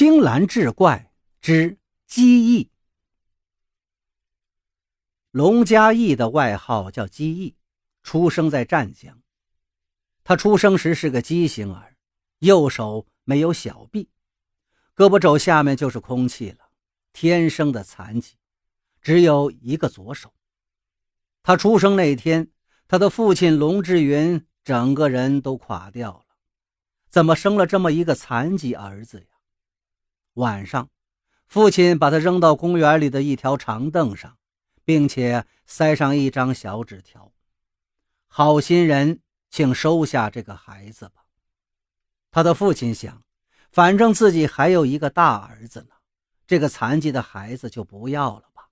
青蓝志怪之鸡翼。龙嘉义的外号叫鸡翼，出生在湛江。他出生时是个畸形儿，右手没有小臂，胳膊肘下面就是空气了，天生的残疾，只有一个左手。他出生那天，他的父亲龙志云整个人都垮掉了，怎么生了这么一个残疾儿子呀？晚上，父亲把他扔到公园里的一条长凳上，并且塞上一张小纸条：“好心人，请收下这个孩子吧。”他的父亲想，反正自己还有一个大儿子呢，这个残疾的孩子就不要了吧。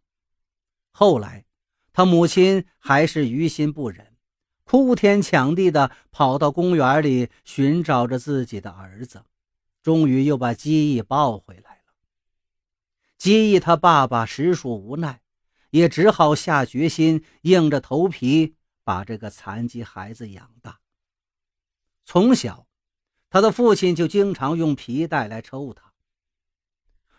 后来，他母亲还是于心不忍，哭天抢地的跑到公园里寻找着自己的儿子。终于又把姬毅抱回来了。姬毅他爸爸实属无奈，也只好下决心，硬着头皮把这个残疾孩子养大。从小，他的父亲就经常用皮带来抽他。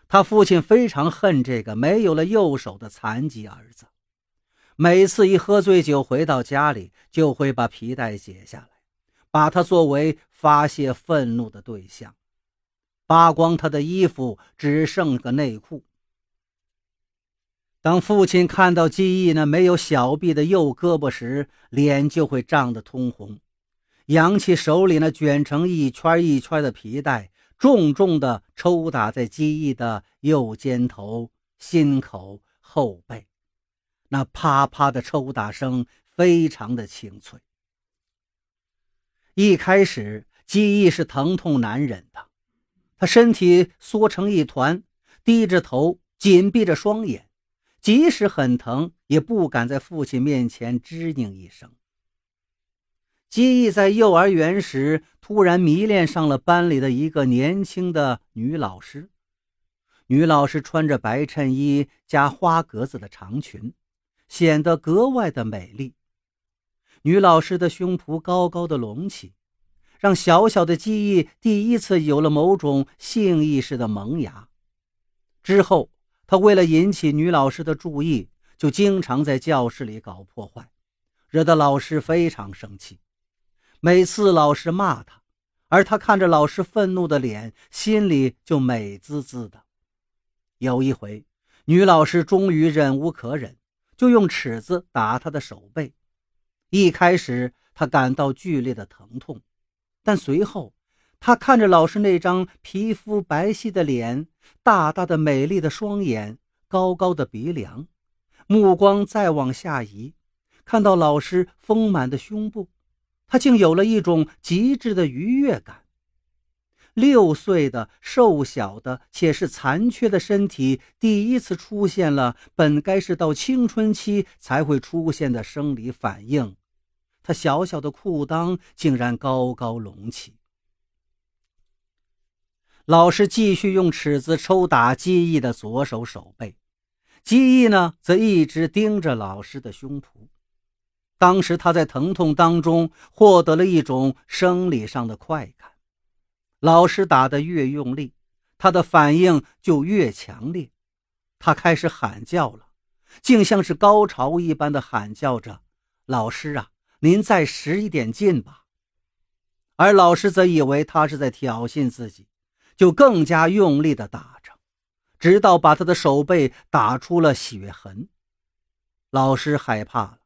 他父亲非常恨这个没有了右手的残疾儿子，每次一喝醉酒回到家里，就会把皮带解下来，把他作为发泄愤怒的对象。扒光他的衣服，只剩个内裤。当父亲看到记忆那没有小臂的右胳膊时，脸就会涨得通红，扬起手里那卷成一圈一圈的皮带，重重的抽打在记忆的右肩头、心口、后背。那啪啪的抽打声非常的清脆。一开始，记忆是疼痛难忍的。他身体缩成一团，低着头，紧闭着双眼，即使很疼，也不敢在父亲面前吱咛一声。基义在幼儿园时，突然迷恋上了班里的一个年轻的女老师。女老师穿着白衬衣加花格子的长裙，显得格外的美丽。女老师的胸脯高高的隆起。让小小的记忆第一次有了某种性意识的萌芽。之后，他为了引起女老师的注意，就经常在教室里搞破坏，惹得老师非常生气。每次老师骂他，而他看着老师愤怒的脸，心里就美滋滋的。有一回，女老师终于忍无可忍，就用尺子打他的手背。一开始，他感到剧烈的疼痛。但随后，他看着老师那张皮肤白皙的脸、大大的美丽的双眼、高高的鼻梁，目光再往下移，看到老师丰满的胸部，他竟有了一种极致的愉悦感。六岁的瘦小的且是残缺的身体，第一次出现了本该是到青春期才会出现的生理反应。他小小的裤裆竟然高高隆起。老师继续用尺子抽打基义的左手手背，基义呢则一直盯着老师的胸脯。当时他在疼痛当中获得了一种生理上的快感。老师打得越用力，他的反应就越强烈。他开始喊叫了，竟像是高潮一般的喊叫着：“老师啊！”您再使一点劲吧，而老师则以为他是在挑衅自己，就更加用力的打着，直到把他的手背打出了血痕。老师害怕了，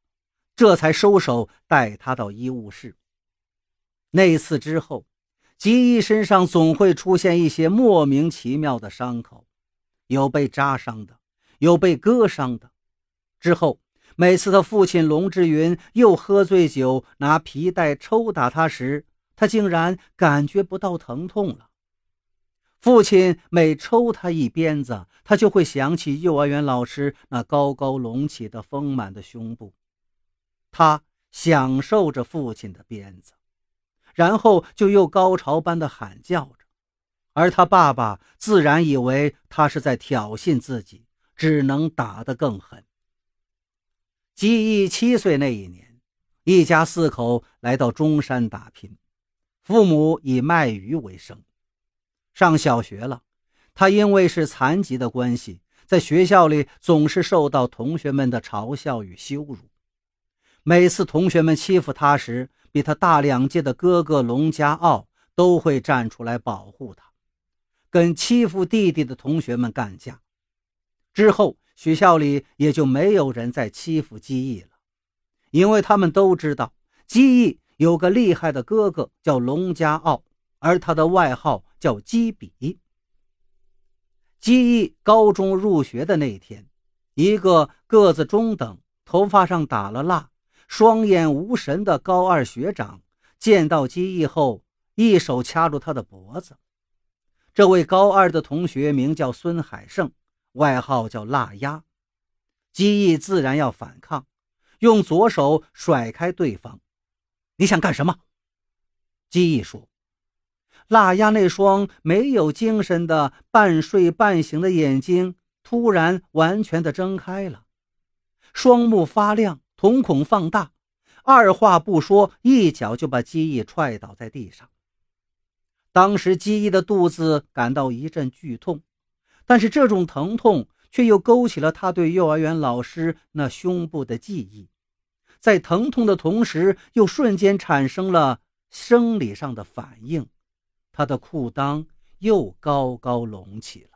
这才收手，带他到医务室。那次之后，吉义身上总会出现一些莫名其妙的伤口，有被扎伤的，有被割伤的。之后。每次他父亲龙志云又喝醉酒，拿皮带抽打他时，他竟然感觉不到疼痛了。父亲每抽他一鞭子，他就会想起幼儿园老师那高高隆起的丰满的胸部，他享受着父亲的鞭子，然后就又高潮般的喊叫着，而他爸爸自然以为他是在挑衅自己，只能打得更狠。记忆七岁那一年，一家四口来到中山打拼，父母以卖鱼为生。上小学了，他因为是残疾的关系，在学校里总是受到同学们的嘲笑与羞辱。每次同学们欺负他时，比他大两届的哥哥龙家傲都会站出来保护他，跟欺负弟弟的同学们干架。之后，学校里也就没有人再欺负基义了，因为他们都知道基义有个厉害的哥哥叫龙家傲，而他的外号叫基比。基义高中入学的那天，一个个子中等、头发上打了蜡。双眼无神的高二学长见到基义后，一手掐住他的脖子。这位高二的同学名叫孙海胜，外号叫辣鸭。基义自然要反抗，用左手甩开对方。你想干什么？基义说。辣鸭那双没有精神的半睡半醒的眼睛突然完全的睁开了，双目发亮。瞳孔放大，二话不说，一脚就把基义踹倒在地上。当时基义的肚子感到一阵剧痛，但是这种疼痛却又勾起了他对幼儿园老师那胸部的记忆，在疼痛的同时，又瞬间产生了生理上的反应，他的裤裆又高高隆起了。